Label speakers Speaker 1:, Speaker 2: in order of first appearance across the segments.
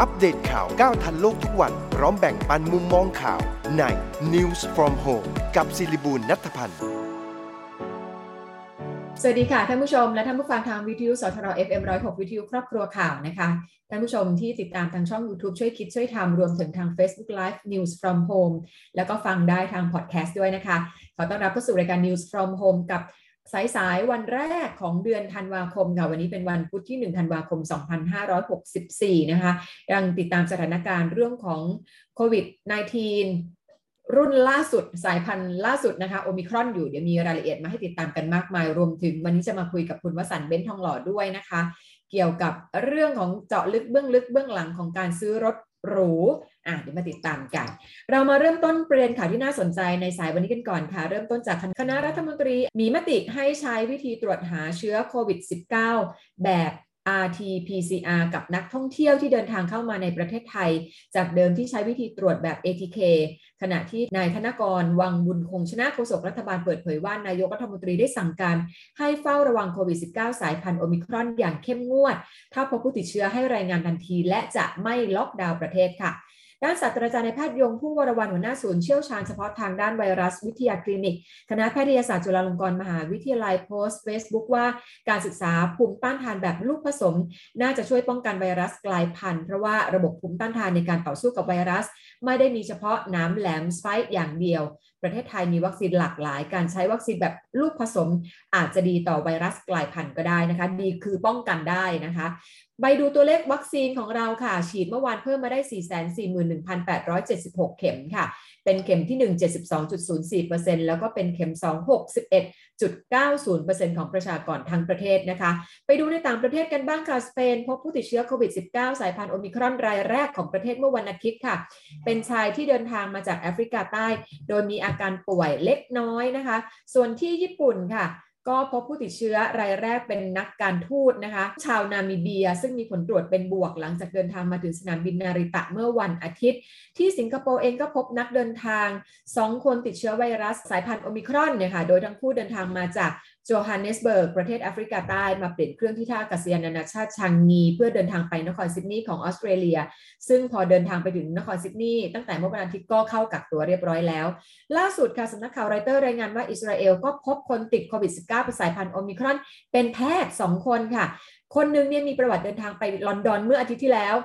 Speaker 1: อัปเดตข่าวก้าวทันโลกทุกวัน พร้อมแบ่งปันมุมมองข่าวใน News from Home กับศิริบูลนัทพันธ์
Speaker 2: สวัสดีค่ะท่านผู้ชมและท่านผู้ฟังทางวิทยุสทร FM 106วิทยุครอบครัวข่าวนะคะท่านผู้ชมที่ติดตามทางช่อง YouTube ช่วยคิดช่วยทำรวมถึงทาง Facebook Live News from Home แล้วก็ฟังได้ทางพอดแคสต์ด้วยนะคะ ขอต้อนรับเข้าสู่รายการ News from Home กับ สายสายวันแรกของเดือนธันวาคมค่ะวันนี้เป็นวันพุธที่ 1 ธันวาคม 2564 นะคะยังติดตามสถานการณ์เรื่องของโควิด -19 รุ่นล่าสุดสายพันธุ์ล่าสุดนะคะโอมิครอนอยู่เดี๋ยวมีรายละเอียดมาให้ติดตามกันมากมาย รวมถึงวันนี้จะมาคุยกับคุณวสันต์เบ้นทองหล่อด้วยนะคะ เกี่ยวกับเรื่องของเจาะลึกเบื้องลึกเบื้องหลังของการซื้อรถ หรูอะเดี๋ยวมาติดตามกัน เรามาเริ่มต้นประเด็นข่าวที่น่าสนใจในสายวันนี้กันก่อนค่ะ เริ่มต้นจากคณะรัฐมนตรีมีมติให้ใช้วิธีตรวจหาเชื้อโควิด -19 แบบ RT-PCR กับนักท่องเที่ยวที่เดินทางเข้ามาในประเทศไทย จากเดิมที่ใช้วิธีตรวจแบบ ATK ขณะที่นายธนกรวังบุญคงชนะโฆษกรัฐบาลเปิดเผยว่านายกรัฐมนตรีได้สั่งการให้เฝ้าระวังโควิด -19 สายพันธุ์โอมิครอนอย่างเข้มงวด ถ้าพบผู้ติดเชื้อให้รายงานทันที และจะไม่ล็อกดาวน์ประเทศค่ะ ด้านศาสตราจารย์แพทย์ยงผู้วรวรรณหัวหน้าศูนย์เชี่ยวชาญเฉพาะทางด้านไวรัสวิทยาคลินิก คณะแพทยศาสตร์จุฬาลงกรณ์มหาวิทยาลัยโพสต์เฟซบุ๊กว่าการศึกษาภูมิต้านทานแบบลูกผสม น่าจะช่วยป้องกันไวรัสกลายพันธุ์เพราะว่าระบบภูมิต้านทานในการต่อสู้กับไวรัส ไม่ได้มีเฉพาะหนามแหลม spike อย่างเดียว ประเทศไทยมีวัคซีนหลากหลาย การใช้วัคซีนแบบลูกผสม อาจจะดีต่อไวรัสกลายพันธุ์ก็ได้นะคะ ดีคือป้องกันได้นะคะ ไปดูตัวเลขวัคซีนของเราค่ะ ฉีดเมื่อวานเพิ่มมาได้ 441,876 เข็มค่ะ เป็นเข็มที่ 1 72.04%แล้วก็เป็นเข็ม 2 61.90%ของประชากรทั้งประเทศนะคะ ไปดูในต่างประเทศกันบ้างค่ะ สเปน พบผู้ติดเชื้อโควิด -19 สายพันธุ์โอมิครอนรายแรกของประเทศเมื่อวันอาทิตย์ค่ะ เป็นชายที่เดินทางมาจากแอฟริกาใต้ โดยมีอาการป่วยเล็กน้อยนะคะ ส่วนที่ญี่ปุ่นค่ะ ก็พบผู้ติดเชื้อรายแรกเป็นนักการทูตนะคะ ชาวนามิเบีย ซึ่งมีผลตรวจเป็นบวกหลังจากเดินทางมาถึงสนามบินนาริตะเมื่อวันอาทิตย์ ที่สิงคโปร์เองก็พบนักเดินทาง 2 คนติดเชื้อไวรัสสายพันธุ์โอมิครอนเนี่ยค่ะโดยทั้งคู่เดินทางมาจาก โจฮันเนสเบิร์กประเทศแอฟริกาใต้มาเปลี่ยนเครื่องที่ท่าอากาศยานนานาชาติชางงี เพื่อเดินทางไปนครซิดนีย์ของออสเตรเลีย ซึ่งพอเดินทางไปถึงนครซิดนีย์ตั้งแต่เมื่อวันอาทิตย์ก็เข้ากักตัวเรียบร้อยแล้ว ล่าสุดค่ะสำนักข่าวรอยเตอร์รายงานว่าอิสราเอลก็พบคนติดโควิด -19 เป็นสายพันธุ์โอมิครอน เป็นแพทย์2คนค่ะ คนหนึ่งเนี่ยมีประวัติเดินทางไปลอนดอนเมื่ออาทิตย์ที่แล้ว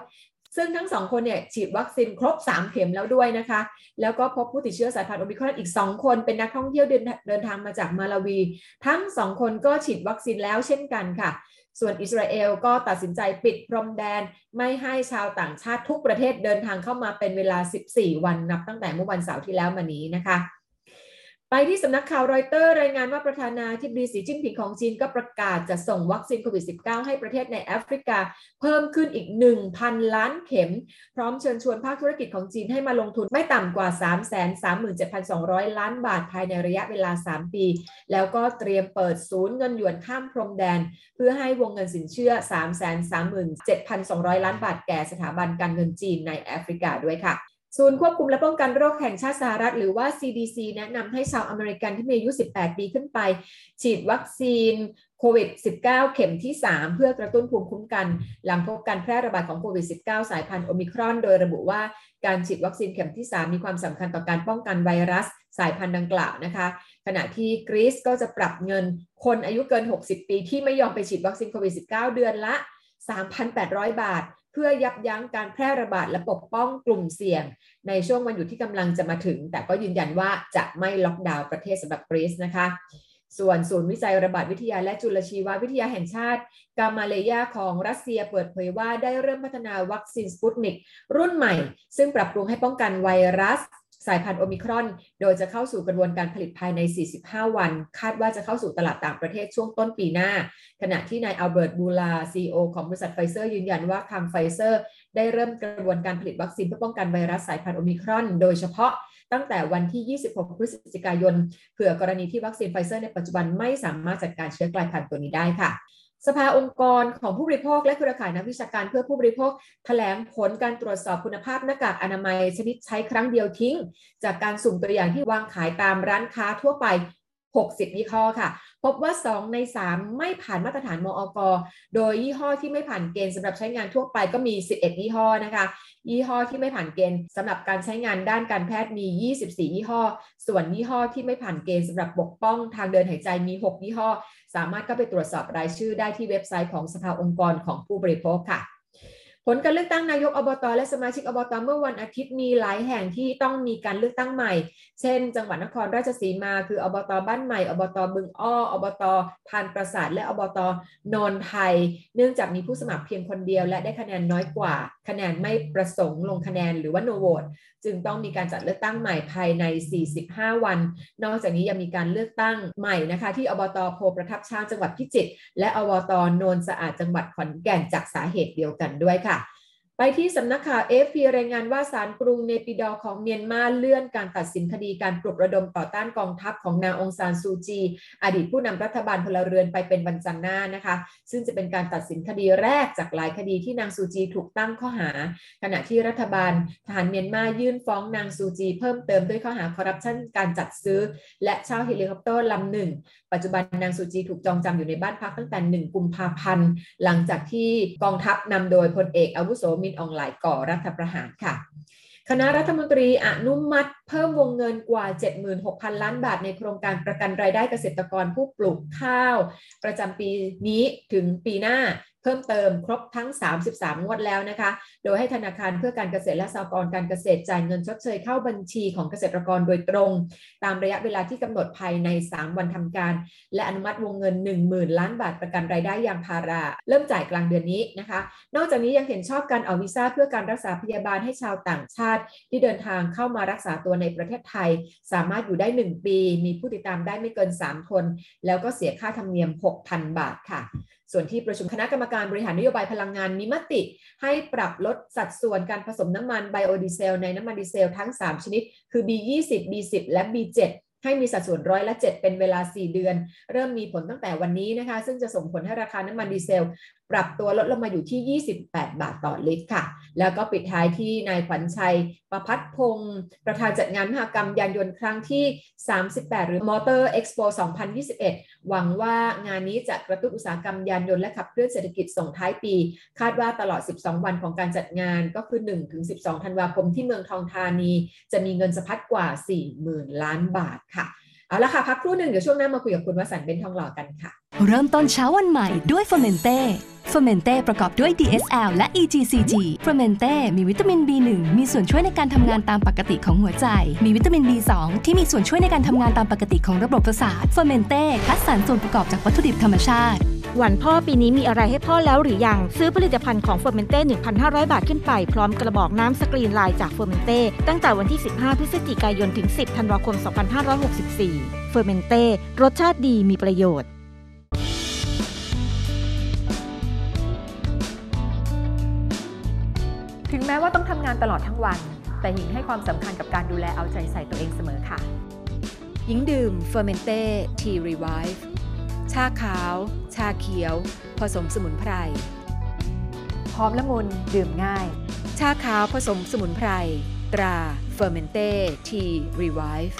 Speaker 2: ซึ่งทั้งสองคนเนี่ยฉีดวัคซีนครบ 3 เข็มแล้วด้วยนะคะ แล้วก็พบผู้ติดเชื้อสายพันธุ์โอมิครอนอีก 2 คนเป็นนักท่องเที่ยวเดินเดินทางมาจากมาลาวี ทั้ง 2 คนก็ฉีดวัคซีนแล้วเช่นกันค่ะ ส่วนอิสราเอลก็ตัดสินใจปิดพรมแดน ไม่ให้ชาวต่างชาติทุกประเทศเดินทางเข้ามาเป็นเวลา 14 วันนับตั้งแต่เมื่อวันเสาร์ที่แล้วมานี้นะคะ ไปที่สำนักข่าวรอยเตอร์รายงานว่าประธานาธิบดีสีจิ้นผิงของจีนก็ประกาศจะส่งวัคซีนโควิด -19 ให้ประเทศในแอฟริกา เพิ่มขึ้นอีก 1,000 ล้านเข็ม พร้อมเชิญชวนภาคธุรกิจของจีนให้มาลงทุนไม่ต่ำกว่า 337,200 ล้านบาทภายในระยะเวลา 3 ปี แล้วก็เตรียมเปิดศูนย์เงินหยวนข้ามพรมแดน เพื่อให้วงเงินสินเชื่อ 337,200 ล้านบาทแก่สถาบันการเงินจีนในแอฟริกาด้วยค่ะ ศูนย์ควบคุมและป้องกันโรคแห่งชาติสหรัฐ หรือว่า CDC แนะนำให้ชาวอเมริกันที่มีอายุ 18 ปีขึ้นไป ฉีดวัคซีนโควิด -19 เข็มที่ 3 เพื่อกระตุ้นภูมิคุ้มกัน หลังพบการแพร่ระบาดของโควิด -19 สายพันธุ์โอมิครอน โดยระบุว่าการฉีดวัคซีนเข็มที่ 3 มีความสำคัญต่อการป้องกันไวรัสสายพันธุ์ดังกล่าวนะคะ ขณะที่กรีซก็จะปรับเงินคนอายุเกิน 60 ปีที่ไม่ยอมไปฉีดวัคซีนโควิด -19 เดือนละ 3,800 บาท เพื่อยับยั้งการแพร่ระบาดและปกป้องกลุ่มเสี่ยง ในช่วงวันหยุดที่กำลังจะมาถึง แต่ก็ยืนยันว่าจะไม่ล็อกดาวน์ประเทศสำหรับกรีซนะคะส่วนศูนย์วิจัยระบาดวิทยาและจุลชีววิทยาแห่งชาติ กามาเลยาของรัสเซียเปิดเผยว่าได้เริ่มพัฒนาวัคซีนสปุตนิก รุ่นใหม่ ซึ่งปรับปรุงให้ป้องกันไวรัส สายพันธุ์โอมิครอน โดยจะเข้าสู่กระบวนการผลิตภายใน 45 วัน คาดว่าจะเข้าสู่ตลาดต่างประเทศช่วงต้นปีหน้า ขณะที่นายอัลเบิร์ตบูร์ลาซีอีโอของบริษัทไฟเซอร์ยืนยันว่าทางไฟเซอร์ ได้เริ่มกระบวนการผลิตวัคซีนเพื่อป้องกันไวรัสสายพันธุ์โอมิครอน โดยเฉพาะตั้งแต่วันที่ 26 พฤศจิกายน เผื่อกรณีที่วัคซีนไฟเซอร์ในปัจจุบันไม่สามารถจัดการเชื้อกลายพันธุ์ตัวนี้ได้ค่ะ สภาองค์กรของผู้บริโภคและเครือข่ายนักวิชาการเพื่อผู้บริโภคแถลงผลการตรวจสอบคุณภาพหน้ากากอนามัยชนิดใช้ครั้งเดียวทิ้ง จากการสุ่มตัวอย่างที่วางขายตามร้านค้าทั่วไป 60 ยี่ห้อค่ะ พบว่า 2 ใน 3 ไม่ผ่านมาตรฐานมอก โดยยี่ห้อที่ไม่ผ่านเกณฑ์สำหรับใช้งานทั่วไปก็มี 11 ยี่ห้อนะคะ ยี่ห้อที่ไม่ผ่านเกณฑ์สำหรับการใช้งานด้านการแพทย์มี 24 ยี่ห้อ ส่วนยี่ห้อที่ไม่ผ่านเกณฑ์สำหรับปกป้องทางเดินหายใจมี 6 ยี่ห้อ สามารถก็ไปตรวจสอบรายชื่อได้ที่เว็บไซต์ของสภาองค์กรของผู้บริโภคค่ะ ผลการเลือกตั้งนายกอบตและสมาชิกอบตเมื่อวันอาทิตย์มีหลายแห่งที่ต้องมีการเลือกตั้งใหม่ เช่น จังหวัดนครราชสีมาคืออบตบ้านใหม่ อบตบึงอ้อ อบตทานประสาท และอบตนนไทย เนื่องจากมีผู้สมัครเพียงคนเดียว และได้คะแนนน้อยกว่า คะแนนไม่ประสงค์ลงคะแนนหรือว่าโนโหวตจึงต้องมีการจัดเลือกตั้งใหม่ภายใน 45 วัน นอกจากนี้ยังมีการเลือกตั้งใหม่นะคะที่อบตโพประทับช้างจังหวัดพิจิตรและอบตโนนสะอาดจังหวัดขอนแก่นจากสาเหตุเดียวกันด้วยค่ะ ไปที่สำนักข่าวเอฟพีรายงานว่าศาลกรุงเนปิดอของเมียนมาเลื่อนการตัดสินคดีการปลุกระดมต่อต้านกองทัพของนางองซานซูจี อดีตผู้นำรัฐบาลพลเรือนไปเป็นวันจันทร์หน้านะคะ ซึ่งจะเป็นการตัดสินคดีแรกจากหลายคดีที่นางซูจีถูกตั้งข้อหา ขณะที่รัฐบาลทหารเมียนมายื่นฟ้องนางซูจี เพิ่มเติมด้วยข้อหาคอร์รัปชันการจัดซื้อ และเช่าเฮลิคอปเตอร์ลำหนึ่งปัจจุบันนางซูจีถูกจองจำอยู่ในบ้านพักตั้งแต่ 1 กุมภาพันธ์หลังจากที่กองทัพนำโดยพลเอกอาวุโสมินอ่องหล่ายก่อรัฐประหารค่ะ คณะรัฐมนตรีอนุมัติ เพิ่มวงเงินกว่า 76,000 ล้านบาทในโครงการประกันรายได้เกษตรกรผู้ปลูกข้าว ประจำปีนี้ถึงปีหน้า พิ่มเติมครบทั้ง 33 งวดแล้วนะคะ โดยให้ธนาคารเพื่อการเกษตรและสหกรณ์การเกษตรจ่ายเงินชดเชยเข้าบัญชีของเกษตรกรโดยตรง ตามระยะเวลาที่กำหนดภายใน 3 วันทำการ และอนุมัติวงเงิน 10,000 ล้านบาทประกันรายได้ยางพารา เริ่มจ่ายกลางเดือนนี้นะคะ นอกจากนี้ยังเห็นชอบการออกวีซ่าเพื่อการรักษาพยาบาลให้ชาวต่างชาติ ที่เดินทางเข้ามารักษาตัวในประเทศไทย สามารถอยู่ได้ 1 ปี มีผู้ติดตามได้ไม่เกิน 3 คน แล้วก็เสียค่าธรรมเนียม 6,000 บาทค่ะ ส่วนที่ประชุมคณะกรรมการการบริหารนโยบายพลังงานมีมติ ให้ปรับลดสัดส่วนการผสมน้ำมันไบโอดีเซลในน้ำมันดีเซลทั้ง 3 ชนิด คือ B20 B10 และ B7 ให้มีสัดส่วนร้อยละ 7 เป็นเวลา 4 เดือน เริ่มมีผลตั้งแต่วันนี้นะคะ ซึ่งจะส่งผลให้ราคาน้ำมันดีเซล ปรับตัวลดลงมาอยู่ที่ 28 บาทต่อลิตรค่ะ แล้วก็ปิดท้ายที่นายขวัญชัยประพัฒพงศ์ประธานจัดงานมหกรรมยานยนต์ครั้งที่ 38 หรือ Motor Expo 2021 หวังว่างานนี้จะกระตุ้นอุตสาหกรรมยานยนต์และขับเคลื่อนเศรษฐกิจส่งท้ายปี คาดว่าตลอด 12 วันของการจัดงานก็คือ 1-12 ธันวาคมที่เมืองทองธานี จะมีเงินสะพัดกว่า 40,000 ล้านบาทค่ะเอาละค่ะ พักครู่หนึ่งเดี๋ยวช่วงหน้ามาคุยกับคุณวสันต์เบนทองหล่อกันค่ะ
Speaker 3: เริ่มต้นเช้าวันใหม่ด้วยเฟอร์เมนเต้ เฟอร์เมนเต้ประกอบด้วย DSL และ EGCG เฟอร์เมนเต้มีวิตามิน B1 มีส่วนช่วยในการทำงานตามปกติของหัวใจ มีวิตามิน B2 ที่มีส่วนช่วยในการทำงานตามปกติของระบบประสาทเฟอร์เมนเต้คัดสรรส่วนประกอบจากวัตถุดิบธรรมชาติ
Speaker 4: วันพ่อปีนี้มีอะไรให้พ่อแล้วหรือยัง ซื้อผลิตภัณฑ์ของเฟอร์เมนเต้ 1,500 บาทขึ้นไป พร้อมกระบอกน้ำสกรีนลายจากเฟอร์เมนเต้ ตั้งแต่วันที่ 15 พฤศจิกายนถึง 10 ธันวาคม 2564 เฟอร์เมนเต้ รสชาติดีมีประโยชน์
Speaker 5: ถึงแม้ว่าต้องทำงานตลอดทั้งวัน แต่หญิงให้ความสำคัญกับการดูแลเอาใจใส่ตัวเองเสมอค่ะ
Speaker 6: หญิงดื่มเฟอร์เมนเต้ทีรีไวฟ์ชาขาว ชาเขียว ผสมสมุนไพร
Speaker 5: หอมละมุนดื่มง่าย
Speaker 6: ชาขาวผสมสมุนไพร ตราเฟอร์เมนเต้ทีรีไวฟ์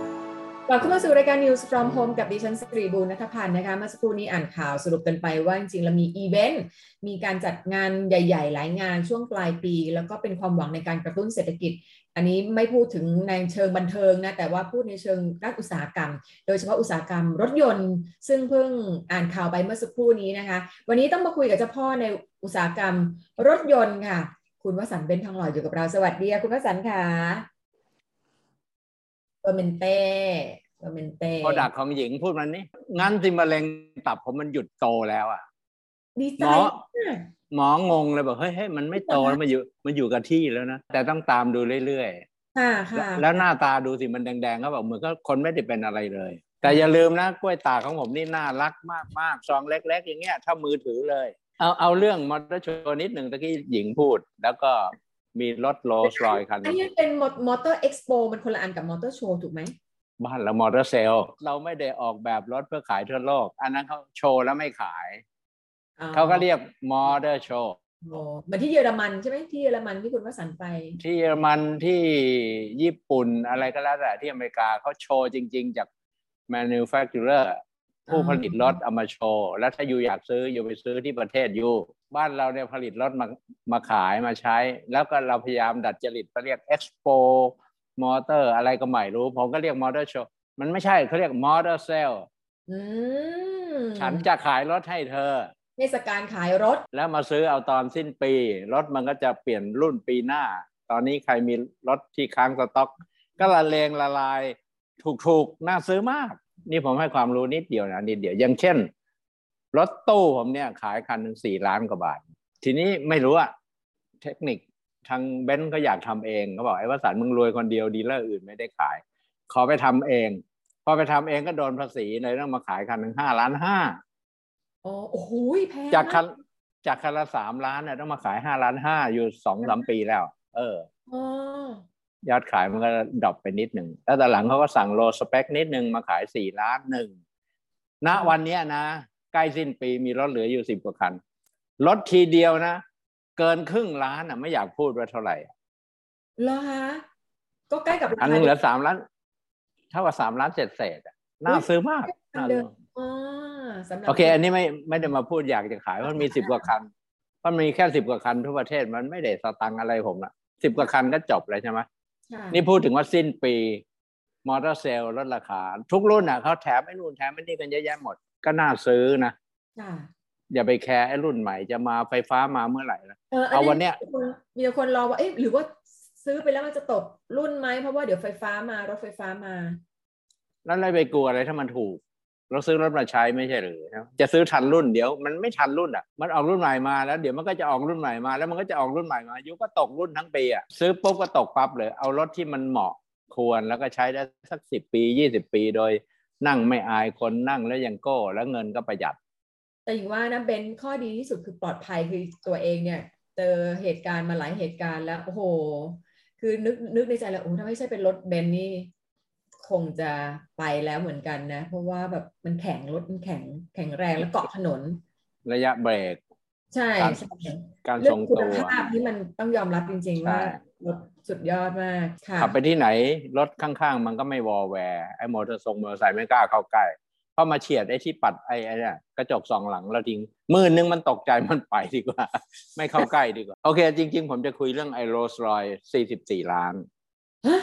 Speaker 2: กลับเข้ามาสู่รายการ News from Home กับดิฉันสตรีบูลนัทพันธ์นะคะเมื่อสักครู่นี้อ่านข่าวสรุปกันไปว่าจริงๆแล้วมีอีเวนต์มีการจัดงานใหญ่ ๆ หลายงานช่วงปลายปี แล้วก็เป็นความหวังในการกระตุ้นเศรษฐกิจ อันนี้ไม่พูดถึงในเชิงบันเทิงนะแต่ว่าพูดในเชิงด้านอุตสาหกรรม โดยเฉพาะอุตสาหกรรมรถยนต์ ซึ่งเพิ่งอ่านข่าวไปเมื่อสักครู่นี้นะคะ วันนี้ต้องมาคุยกับเจ้าพ่อในอุตสาหกรรมรถยนต์ค่ะ คุณวสันต์เบนซ์ทองหล่ออยู่กับเราสวัสดีคุณวสันต์ค่ะเฟอร์เมนเต้ เฟอร์เมนเต้
Speaker 7: product ของหญิงพูดมันนี่งั้นสิมะเร็งตับผมมันหยุดโตแล้วอะ
Speaker 2: ดีใจ
Speaker 7: หมอ
Speaker 2: มาก
Speaker 7: หมองงเลยบอกเฮ้ยเฮ้ยมันไม่โตแล้วมันอยู่มันอยู่กับที่แล้วนะ แต่ต้องตามดูเรื่อย
Speaker 2: ค่ะค่ะ
Speaker 7: ๆแล้วหน้าตาดูสิมันแดงๆก็บอกเหมือนก็คนไม่ได้เป็นอะไรเลย แต่อย่าลืมนะกล้วยตากของผมนี่น่ารักมากๆซองเล็ก ๆ อย่างเงี้ยถ้ามือถือเลย เอาเอาเรื่องมอเตอร์โชว์นิดหนึ่งตะกี้หญิงพูด แล้วก็มีรถโรลส์รอยคันห
Speaker 2: อัน
Speaker 7: นึ่ง
Speaker 2: นี้เป็นมอเตอร์เอ็กซ์โปมันคนละอันกับมอเตอร์โชว์ถูกไหม
Speaker 7: บ้านเรา motor sale เราไม่ได้ออกแบบรถเพื่อขายทั่วโลก อันนั้นเขาโชว์แล้วไม่ขาย
Speaker 2: อ๋อ
Speaker 7: เขาก็เรียกมอเตอร์โชว์
Speaker 2: โอ้เหมือนที่เยอรมันใช่ไหมที่เยอรมันที่คุณวสันต์ไป
Speaker 7: ที่เยอรมันที่ญี่ปุ่นอะไรก็แล้วแต่ที่อเมริกาเขาโชว์จริง ๆ จาก manufacturer ผู้ผลิตรถเอามาโชว์ แล้วถ้า you อยากซื้อ you ไปซื้อที่ประเทศ you บ้านเราเนี่ยผลิตรถมามาขายมาใช้ แล้วก็เราพยายามดัดจริตไปเรียก expo มอเตอร์อะไรก็ไม่รู้ ผมก็เรียกมอเตอร์โชว์มันไม่ใช่เขาเรียก motor sale
Speaker 2: อืม
Speaker 7: ฉันจะขายรถให้เธอ
Speaker 2: เทศกาลขายรถ
Speaker 7: แล้วมาซื้อเอาตอนสิ้นปี รถมันก็จะเปลี่ยนรุ่นปีหน้า ตอนนี้ใครมีรถที่ค้างสต็อก ก็ละเลงละลาย ถูกๆ น่าซื้อมาก นี่ผมให้ความรู้นิดเดียวนะนิดเดียวอย่างเช่น รถตู้ผมเนี่ยขายคันหนึ่งสี่ล้านกว่าบาท ทีนี้ไม่รู้อะเทคนิค ทางเบนซ์ก็อยากทำเองเขาบอกไอ้วสันต์มึงรวยคนเดียว dealer อื่นไม่ได้ขาย ขอไปทำเอง พอไปทำเองก็โดนภาษีเลยต้องมาขายคันหนึ่งห้าล้านห้า
Speaker 2: อ๋อโอ้โหแพง
Speaker 7: จากคัน
Speaker 2: ม
Speaker 7: จากคันละสามล้านเนี่ยต้องมาขายห้าล้านห้าอยู่สองสามปีแล้ว เออ
Speaker 2: อ๋อ
Speaker 7: ยอดขายมันก็ดรอปไปนิดหนึ่งแล้วแต่หลังเขาก็สั่งโลสเปคนิดหนึ่งมาขายสี่ล้านหนึ่งณวันเนี้ยนะ ใกล้สิ้นปีมีรถเหลืออยู่สิบกว่าคัน รถทีเดียวนะ เกินครึ่งล้านอะ ไม่อยากพูดว่าเท่าไหร่
Speaker 2: เหรอฮะก็ใกล้กับ
Speaker 7: อันหนึงเหลือสามล้านเท่ากับสามล้านเศษเศษๆอะน่าซื้อมาก
Speaker 2: อัน
Speaker 7: น่า
Speaker 2: เดิ
Speaker 7: ซื้
Speaker 2: ม
Speaker 7: อ
Speaker 2: อ๋อสำหรับ
Speaker 7: โอเค อันนี้ไม่ไม่ได้มาพูดอยากจะขายเพราะมันมีสิบกว่าคันเพราะมันมีแค่สิบกว่าคันทั่วประเทศมันไม่ได้สตังค์อะไรผมละสิบกว่าคันก็จบเลยใช่ไหม
Speaker 2: ค่ะ
Speaker 7: นี่พูดถึงว่าสิ้นปี มอเตอร์เซลลดราคา ทุกรุ่นอะเขาแถมไอ้นู่นแถมไอ้นี่กันเยอะแยะหมด ก็น่าซื้อนะ
Speaker 2: ค่ะ
Speaker 7: อย่าไปแคร์ไอ้รุ่นใหม่จะมาไฟฟ้ามาเมื่อไหร่ละ
Speaker 2: เออ
Speaker 7: เอาวันเนี้ย
Speaker 2: มีคนมีคนรอว่าเอ๊ะหรือว่าซื้อไปแล้วมันจะตกรุ่นไหมเพราะว่าเดี๋ยวไฟฟ้ามารถไฟฟ้ามา
Speaker 7: แล้วอะไรไปกลัวอะไรถ้ามันถูก เราซื้อรถมาใช้ไม่ใช่หรือจะซื้อทันรุ่นเดี๋ยวมันไม่ทันรุ่นอะ มันออกรุ่นใหม่มาแล้วเดี๋ยวมันก็จะออกรุ่นใหม่มา แล้วมันก็จะออกรุ่นใหม่มายุก็ตกรุ่นทั้งปีอะซื้อปุ๊บก็ตกปั๊บเลย เอารถที่มันเหมาะควรแล้วก็ใช้ได้สักสิบปียี่สิบปีโดยนั่งไม่อายคนนั่งแล้วยังโก้ แล้วเงินก็ประหยัด
Speaker 2: แต่อย่างว่านะเบนซ์ข้อดีที่สุดคือปลอดภัยคือตัวเองเนี่ยเจอเหตุการณ์มาหลายเหตุการณ์แล้วโอ้โห คือนึกนึกในใจแล้วโอ้ถ้าไม่ใช่เป็นรถเบนซ์นี่ คงจะไปแล้วเหมือนกันนะ เพราะว่าแบบมันแข็งรถมันแข็งแข็งแรงแล้วเกาะถนน
Speaker 7: ระยะเบรก
Speaker 2: ใช่
Speaker 7: การ
Speaker 2: ใช่
Speaker 7: การทรงตัว
Speaker 2: เรื่
Speaker 7: ท
Speaker 2: อ
Speaker 7: ง
Speaker 2: คุณภาพนี่มันต้องยอมรับจริง ๆ ว่า
Speaker 7: ใช่
Speaker 2: รถสุดยอดมากค่ะ
Speaker 7: ขับไปที่ไหนรถข้างๆ มันก็ไม่วอลแวร์ไอ้มอเตอร์ทรงมอเตอร์ไซค์ไม่กล้าเข้าใกล้ เพราะมาเฉียดไอ้ที่ปัดไอ้ไอ้เนี่ยกระจกสองหลังแล้วทิ้งหมื่นนึงมันตกใจมันไปดีกว่า ไม่เข้าใกล้ดีกว่า โอเค จริง ๆ ผมจะคุยเรื่องไอ้โรสรอยสี่สิบสี่ล้าน
Speaker 2: ฮะ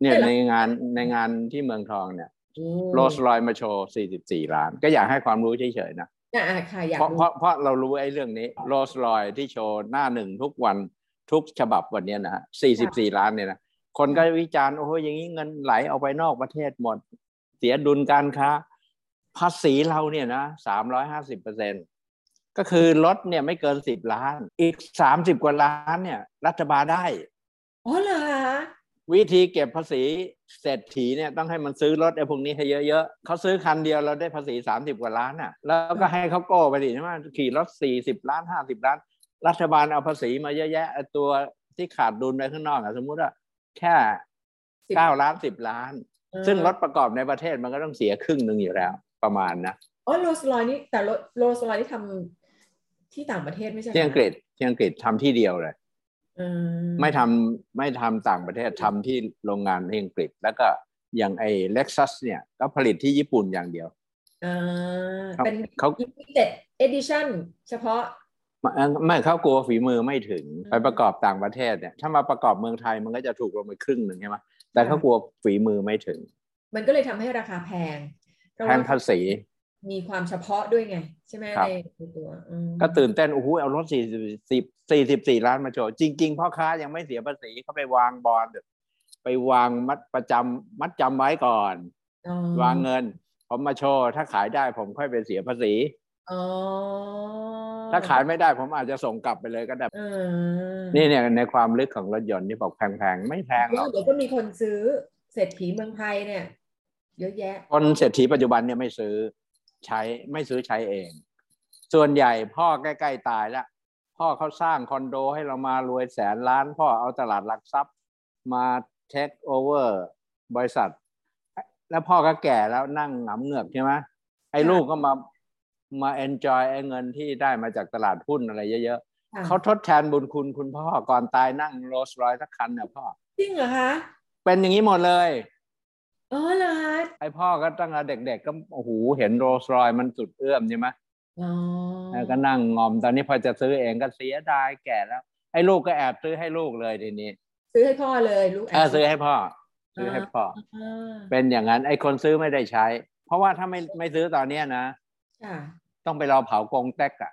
Speaker 7: เนี่ย
Speaker 2: ใช่เหรอ
Speaker 7: ในงานในงานที่เมืองทองเนี่ย
Speaker 2: โอ้
Speaker 7: โรสรอยมาโชว์สี่สิบสี่ล้าน ก็อยากให้ความรู้เฉยๆนะ
Speaker 2: อะค่ะอยาก
Speaker 7: เพราะ
Speaker 2: รู้
Speaker 7: เพราะเพราะเรารู้ไอ้เรื่องนี้โรสรอยที่โชว์หน้าหนึ่งทุกวันทุกฉบับวันเนี้ยนะฮะสี่สิบสี่ล้านเนี่ยนะคนก็วิจารณ์โอ้โหอย่างนี้เงินไหลออกไปนอกประเทศหมด เสียดุลการค้า ภาษีเราเนี่ยนะสามร้อยห้าสิบเปอร์เซ็นก็คือรถเนี่ยไม่เกินสิบล้าน อีกสามสิบกว่าล้านเนี่ย รัฐบาลได้
Speaker 2: อ๋อเหรอคะ
Speaker 7: วิธีเก็บภาษีเศรษฐีเนี่ยต้องให้มันซื้อรถไอ้พวกนี้ให้เยอะๆเขาซื้อคันเดียวเราได้ภาษีสามสิบกว่าล้านอะ แล้วก็ให้เขาโก้ไปดิใช่ไหมขี่รถสี่สิบล้านห้าสิบล้าน รัฐบาลเอาภาษีมาเยอะแยะไอ้ตัวที่ขาดดุลไปข้างนอกอะสมมุติว่าแค่เก้าล้านสิบล้าน
Speaker 2: เออ
Speaker 7: ซึ่งรถประกอบในประเทศมันก็ต้องเสียครึ่งหนึ่งอยู่แล้ว ประมาณนะ
Speaker 2: อ๋อโรสลอยนี่แต่โรสลอยนี่ทำที่ต่างประเทศไม่ใช่เหร
Speaker 7: ที่อังกฤษที่อังกฤษทำที่เดียวเลย
Speaker 2: อืม
Speaker 7: ไม่ทำไม่ทำต่างประเทศทำที่โรงงานที่อังกฤษ แล้วก็อย่างไอ้เล็กซัสเนี่ยก็ผลิตที่ญี่ปุ่นอย่างเดียว
Speaker 2: อ่า
Speaker 7: เขา
Speaker 2: เป็น
Speaker 7: เขา
Speaker 2: limited edition เฉพาะ
Speaker 7: ไม่ไม่เขากลัวฝีมือไม่ถึง
Speaker 2: อืม
Speaker 7: ไปประกอบต่างประเทศเนี่ย ถ้ามาประกอบเมืองไทยมันก็จะถูกลงไปครึ่งหนึ่งใช่ไหม แต่เขากลัวฝีมือไม่ถึง
Speaker 2: มันก็เลยทำให้ราคาแพงเพราะ
Speaker 7: แพ
Speaker 2: ว่
Speaker 7: งภาษี
Speaker 2: มีความเฉพาะด้วยไง ใช่ไหม
Speaker 7: ครับ
Speaker 2: ในตัวอืม
Speaker 7: ก็ตื่นเต้นโอ้โหเอารถสี่สิบสี่สิบสี่ล้านมาโชว์จริง ๆ พ่อค้ายังไม่เสียภาษีเขาไปวางบอลไปวางมัดประจำมัดจำไว้ก่อน
Speaker 2: อ๋อ
Speaker 7: วางเงิน ผมมาโชว์ ถ้าขายได้ผมค่อยไปเสียภาษี
Speaker 2: อ๋อ
Speaker 7: ถ้าขายไม่ได้ผมอาจจะส่งกลับไปเลยก็ได้
Speaker 2: เออ
Speaker 7: นี่เนี่ยในความลึกของรถยนต์ที่บอกแพงๆ ไม่แพงหรอก
Speaker 2: เดี๋ยวก็มีคนซื้อเศรษฐีเมืองไทยเนี่ย เยอะแยะ
Speaker 7: คนเศรษฐีปัจจุบันเนี่ยไม่ซื้อใช้ไม่ซื้อใช้เอง ส่วนใหญ่พ่อใกล้ๆตายแล้วพ่อเขาสร้างคอนโดให้เรามารวยแสนล้าน พ่อเอาตลาดหลักทรัพย์มา take over บริษัท แล้วพ่อก็แก่แล้วนั่งหงำเหงือกใช่ไหมไอ้ลูกก็มา มา enjoy ไอ้เงินที่ได้มาจากตลาดหุ้นอะไรเยอะ
Speaker 2: ค่ะ
Speaker 7: ๆเขาทดแทนบุญคุณคุณพ่อก่อนตายนั่งโรลส์รอยสักคันเนี่ยพ่อ
Speaker 2: จริงเหรอคะ
Speaker 7: เป็นอย่างนี้หมดเลย
Speaker 2: อ๋อเหรอคะ
Speaker 7: ไอ้พ่อก็ตั้งแต่เด็ก ๆ ก็โอ้โหเห็นโรลส์รอยมันสุดเอื้อมใช่ไหม
Speaker 2: อ๋อ
Speaker 7: แล้วก็นั่งงอมตอนนี้พอจะซื้อเองก็เสียดายแก่แล้วไอ้ลูกก็แอบซื้อให้ลูกเลยทีนี้
Speaker 2: ซื้อให้พ่อเลยลูก
Speaker 7: เออซื้อให้พ่อ ซื้อให้พ่อ
Speaker 2: อ่า
Speaker 7: เป็นอย่างนั้นไอ้คนซื้อไม่ได้ใช้ เพราะว่าถ้าไม่ไม่ซื้อตอนเนี้ยนะ
Speaker 2: ค่ะ
Speaker 7: ต้องไปรอเผากงแตกอะ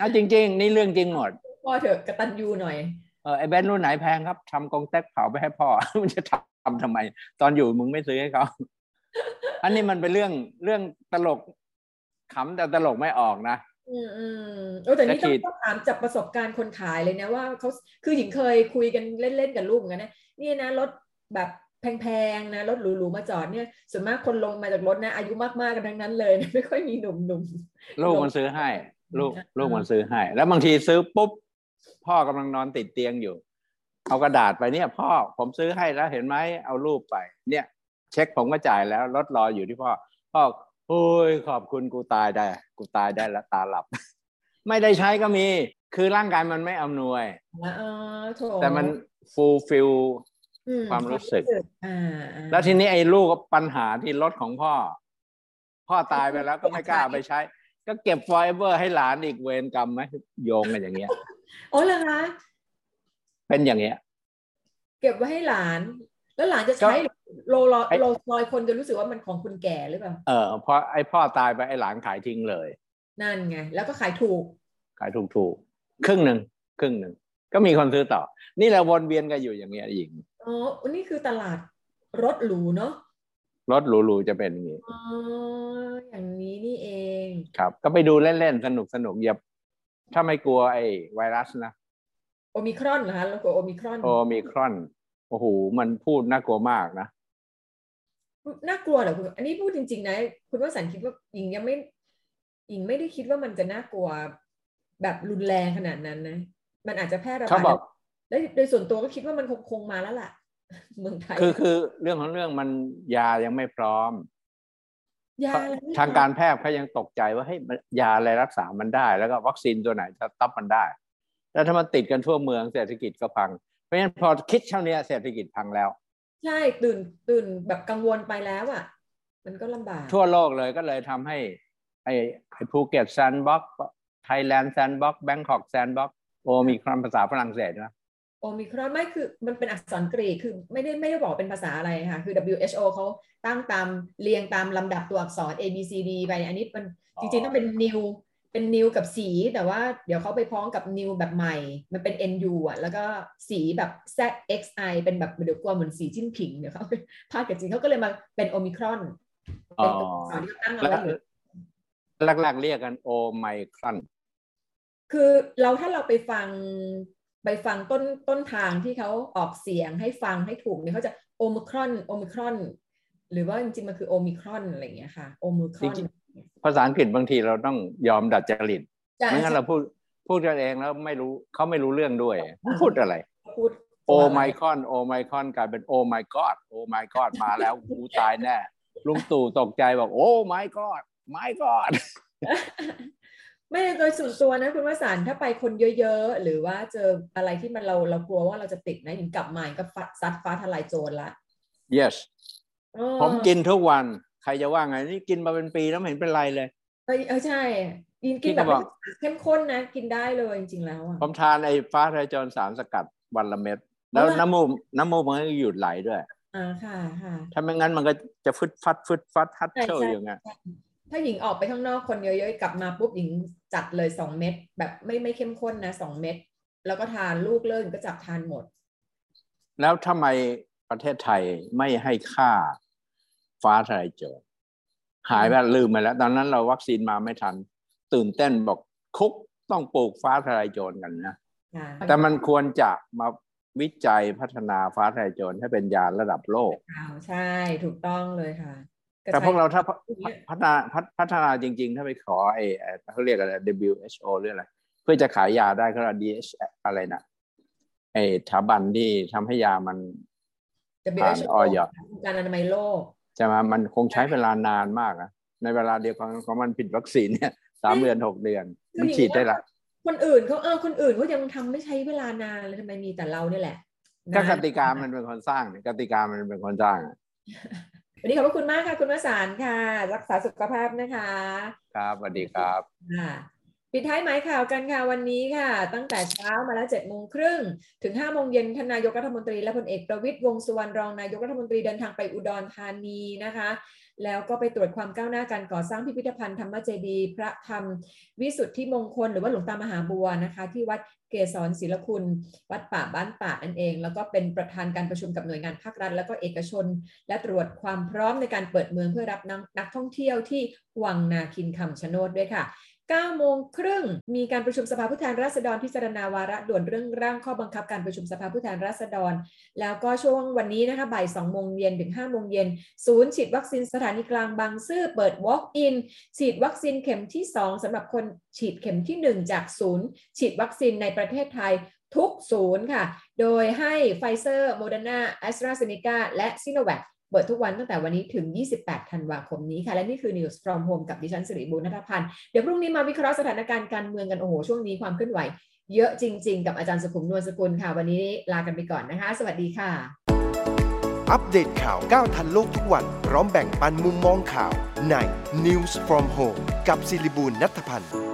Speaker 7: อะจริง ๆ นี่เรื่องจริงหมด
Speaker 2: พ่อเถอะกระตันยูหน่อย
Speaker 7: เออไอ้แบรนด์รุ่นไหนแพงครับทำกงแตกเผาไปให้พ่อ มันจะทำทำไม ตอนอยู่มึงไม่ซื้อให้เขาอันนี้มันเป็นเรื่องเรื่องตลกขำแต่ตลกไม่ออกนะ
Speaker 2: อืมอืมโอ้แต่นี่
Speaker 7: จะ
Speaker 2: ต้อ
Speaker 7: ขี
Speaker 2: ง
Speaker 7: ด
Speaker 2: ต้องถามจากประสบการณ์คนขายเลยนะว่าเขาคือหญิงเคยคุยกันเล่นๆกับลูกเหมือนกันนะนี่นะรถแบบ แพงๆนะรถหรูๆมาจอดเนี่ยส่วนมากคนลงมาจากรถนะ อายุมากๆกันทั้งนั้นเลยนะไม่ค่อยมีหนุ่ม
Speaker 7: ลูกมันซื้อให้ลูก
Speaker 2: อ่า
Speaker 7: ลูกมันซื้อให้ แล้วบางทีซื้อปุ๊บ พ่อกำลังนอนติดเตียงอยู่ เอากระดาษไปเนี่ย พ่อผมซื้อให้แล้วเห็นไหมเอารูปไป เนี่ย เช็คผมก็จ่ายแล้วรถรออยู่ที่พ่อ พ่อโอ้ยขอบคุณกูตายได้ กูตายได้แล้วตาหลับ ไม่ได้ใช้ก็มี คือร่างกายมันไม่อำนวย
Speaker 2: ๆนะเออโถ
Speaker 7: แต่มัน fulfill
Speaker 2: อื
Speaker 7: ความรู้สึก
Speaker 2: อ่าอ่า
Speaker 7: แล้วทีนี้ไอ้ลูกก็ปัญหาที่รถของพ่อ พ่อตายไปแล้วก็ไม่กล้าเอาไปใช้ ก็เก็บ forever ให้หลานอีกเวรกรรมไหมโยงกันอย่างเงี้ย
Speaker 2: อ๋อเหรอคะ
Speaker 7: เป็นอย่างเงี้ย
Speaker 2: เก็บไว้ให้หลาน แล้วหลานจะใช้
Speaker 7: ก็
Speaker 2: โลลอย
Speaker 7: ไอ้
Speaker 2: โลลอยคนจะรู้สึกว่ามันของคุณแก่หรือเปล่า
Speaker 7: เออพอไอ้พ่อตายไปไอ้หลานขายทิ้งเลย
Speaker 2: นั่นไง แล้วก็ขายถูก
Speaker 7: ขายถูกๆครึ่งหนึ่งครึ่งหนึ่ง ก็มีคนซื้อต่อ นี่เราวนเวียนกันอยู่อย่างเงี้ยหญิง
Speaker 2: อ๋อนี่คือตลาดรถหรูเนาะ
Speaker 7: รถหรูๆจะเป็นอย่างงี้
Speaker 2: อ๋ออย่างนี้นี่เอง
Speaker 7: ครับ ก็ไปดูเล่นๆสนุกสนุกๆอย่าถ้าไม่กลัวไอ้ไวรัสนะ
Speaker 2: โอมิครอนเหรอคะแล้วก็โอมิครอน
Speaker 7: โอมิครอนโอ้โหมันพูดน่ากลัวมากนะ
Speaker 2: น่ากลัวเหรอคุณอันนี้พูดจริง ๆ นะ คุณวสันต์คิดว่าหญิงยังไม่หญิงไม่ได้คิดว่ามันจะน่ากลัวแบบรุนแรงขนาดนั้นนะ มันอาจจะแพร่ระ
Speaker 7: เขา
Speaker 2: บาด
Speaker 7: บอก
Speaker 2: แล้วโดยส่วนตัวก็คิดว่ามันคงคงมาแล้วล่ะ เมืองไทย
Speaker 7: คือคือเรื่องของเรื่องมันยายังไม่พร้อม
Speaker 2: ยาอะไรไม่
Speaker 7: ทางการแพทย์เขายังตกใจว่าเฮ้ยมันยาอะไรรักษามันได้ แล้วก็วัคซีนตัวไหนจะตับมันได้ แล้วถ้ามันติดกันทั่วเมืองเศรษฐกิจก็พัง เพราะฉะนั้นพอคิดเท่านี้เศรษฐกิจพังแล้ว
Speaker 2: ใช่ตื่นตื่นแบบกังวลไปแล้วอะ มันก็ลำบาก
Speaker 7: ทั่วโลกเลยก็เลยทำให้ ไอ้ไอ้ภูเก็ต sandbox Thailand sandbox Bangkok sandbox โอมีคำภาษาฝรั่งเศสนะ
Speaker 2: โอมิครอนไม่คือมันเป็นอักษรกรีกคือไม่ได้ไม่ได้บอกเป็นภาษาอะไรค่ะ คือ WHO เขาตั้งตามเรียงตามลำดับตัวอักษร A B C D ไปอันนี้มัน
Speaker 7: อ๋อ
Speaker 2: จริงๆ ต้องเป็นนิวเป็นนิวกับสี แต่ว่าเดี๋ยวเขาไปพ้องกับนิวแบบใหม่ มันเป็น NU อะแล้วก็สีแบบ ZXI เป็นแบบเดี๋ยวกลัวเหมือนสีจิ้นผิงเดี๋ยวเขาไปพาดกับจริงเขาก็เลยมาเป็นโอมิครอน
Speaker 7: อ๋อ
Speaker 2: เป็นตัวอักษรที่เขาตั้งเอา
Speaker 7: แล้ว
Speaker 2: ไว้อยู่
Speaker 7: แรกๆเรียกกันโอไมครอน
Speaker 2: คือเราถ้าเราไปฟังไปฟังต้นต้นทางที่เขาออกเสียงให้ฟังให้ถูกเนี่ยเขาจะโอมิครอนโอมิครอน หรือว่าจริงๆมันคือโอมิครอนอะไรอย่างเงี้ยค่ะโอมิครอน
Speaker 7: จริงภาษาอังกฤษบางทีเราต้องยอมดัดจริต
Speaker 2: ใช่
Speaker 7: ไม่งั้นเราพูดพูดกันเองแล้วไม่รู้เขาไม่รู้เรื่องด้วยพูดอะไร
Speaker 2: พูด
Speaker 7: โอไมคอนโอไมคอนกลายเป็นโอไมกอดโอไมกอดมาแล้วกูตายแน่ลุงตู่ตกใจบอกโอ้ไมกอดไมกอด
Speaker 2: ไม่โดยส่วนตัวนะคุณวสันต์ถ้าไปคนเยอะๆ หรือว่าเจออะไรที่มันเราเรากลัวว่าเราจะติดนะอย่างกลับมาก็ฟัดซัดฟ้าทลายโจรละ
Speaker 7: yes
Speaker 2: อ๋อ
Speaker 7: ผมกินทุกวันใครจะว่าไงนี่กินมาเป็นปีแล้วไม่เห็นเป็นไรเลย
Speaker 2: เออเออใช่กินกิน
Speaker 7: ที่
Speaker 2: แบบ
Speaker 7: เขาบอก
Speaker 2: เข้มข้นนะ กินได้เลยจริงๆแล้วอะ
Speaker 7: ผมทานไอ้ฟ้าทลายโจรสารสกัดวันละเม็ดแล้ว
Speaker 2: อ๋อ
Speaker 7: น้ำมูกน้ำมูกมันก็หยุดไหลด้วย
Speaker 2: อ่าค่ะค่ะ
Speaker 7: ถ้าไม่งั้นมันก็จะฟึดฟัดฟึดฟัดฮัด
Speaker 2: ใช่
Speaker 7: เชล
Speaker 2: ใช่
Speaker 7: อยู่ไง
Speaker 2: ถ้าหญิงออกไปข้างนอกคนเยอะๆกลับมาปุ๊บหญิงจัดเลยสองเม็ดแบบไม่ไม่เข้มข้นนะสองเม็ดแล้วก็ทานลูกเลิกก็จับทานหมด
Speaker 7: แล้วทำไมประเทศไทยไม่ให้ค่าฟ้าทลายโจรหายไปลืมไปแล้ว ตอนนั้นเราวัคซีนมาไม่ทัน ตื่นเต้นบอกคุกต้องปลูกฟ้าทลายโจรกันนะ
Speaker 2: ค่ะ
Speaker 7: แต่มันควรจะมาวิจัยพัฒนาฟ้าทลายโจรให้เป็นยาระดับโลก
Speaker 2: ข่าวใช่ถูกต้องเลยค่ะ
Speaker 7: แต่พวกเราถ้า
Speaker 2: พวกเนี้ย
Speaker 7: พัฒนาพัฒพัฒนาจริง ๆ ถ้าไปขอไอ้ไอ้เขาเรียกอะไร WHO หรืออะไรเพื่อจะขายยาได้เขาเรียก DH อะไรนะไอ้สถาบันที่ทำให้ยามันผ่าน
Speaker 2: WHO
Speaker 7: ออย
Speaker 2: องค์การอนามัยโลก
Speaker 7: จะมามันคงใช้เวลานานมากนะในเวลาเดียวกันของมันผิดวัคซีนเนี่ยสามเดือนหกเดือน มันฉีดได้ละ
Speaker 2: คนอื่นเขาเออคนอื่นเขายังทำไม่ใช้เวลานานเลยทำไมมีแต่เราเนี่ยแหละ
Speaker 7: ก็
Speaker 2: น
Speaker 7: กติกามันเป็นคนสร้างเนี่ยกติกามันเป็นคนสร้างอะ
Speaker 2: วันนี้ขอบพระคุณมากค่ะ คุณวสานต์ค่ะ รักษาสุขภาพนะคะ
Speaker 7: ครับสวัสดีครับ
Speaker 2: ค่ะปิดท้ายหมายข่าวกันค่ะวันนี้ค่ะ ตั้งแต่เช้ามาแล้วเจ็ดโมงครึ่งถึงห้าโมงเย็นท่านนายกรัฐมนตรีและพลเอกประวิตยวงษ์สุวรรณรองนายกรัฐมนตรีเดินทางไปอุดรธานีนะคะแล้วก็ไปตรวจความก้าวหน้าการก่อสร้างพิพิธภัณฑ์ธรรมเจดีพระธรรมวิสุทธิมงคล หรือว่าหลวงตามหาบัวนะคะ ที่วัดเกศรศิลคุณ วัดป่าบ้านป่านั่นเอง แล้วก็เป็นประธานการประชุมกับหน่วยงานภาครัฐ แล้วก็เอกชน และตรวจความพร้อมในการเปิดเมืองเพื่อรับนักนักท่องเที่ยวที่วังนาคินคำชะโนดด้วยค่ะ 9โมงครึ่งมีการประชุมสภาผู้แทนราษฎรพิจารณาวาระด่วนเรื่องร่างข้อบังคับการประชุมสภาผู้แทนราษฎร แล้วก็ช่วงวันนี้นะคะบ่าย2โมงเย็นถึง5โมงเย็นศูนย์ฉีดวัคซีนสถานีกลางบางซื่อเปิด Walk-in ฉีดวัคซีนเข็มที่ 2สำหรับคนฉีดเข็มที่ 1 จากศูนย์ฉีดวัคซีนในประเทศไทยทุกศูนย์ค่ะ โดยให้ไฟเซอร์โมเดอร์นาแอสตราเซเนกาและซิโนแวค เปิดทุกวันตั้งแต่วันนี้ถึง 28 ธันวาคมนี้ค่ะ และนี่คือ News from Home กับดิฉันสิริบูรณัฐพันธ์ เดี๋ยวพรุ่งนี้มาวิเคราะห์สถานการณ์การเมืองกัน โอ้โห ช่วงนี้ความเคลื่อนไหว เยอะจริง ๆ กับอาจารย์สุขุมนวลสกุลค่ะ วันนี้ลากันไปก่อนนะคะ สวัสดีค่ะ
Speaker 1: อัปเดตข่าวก้าวทันโลกทุกวัน พร้อมแบ่งปันมุมมองข่าวใน News from Home กับศิริบูลนัทพันธ์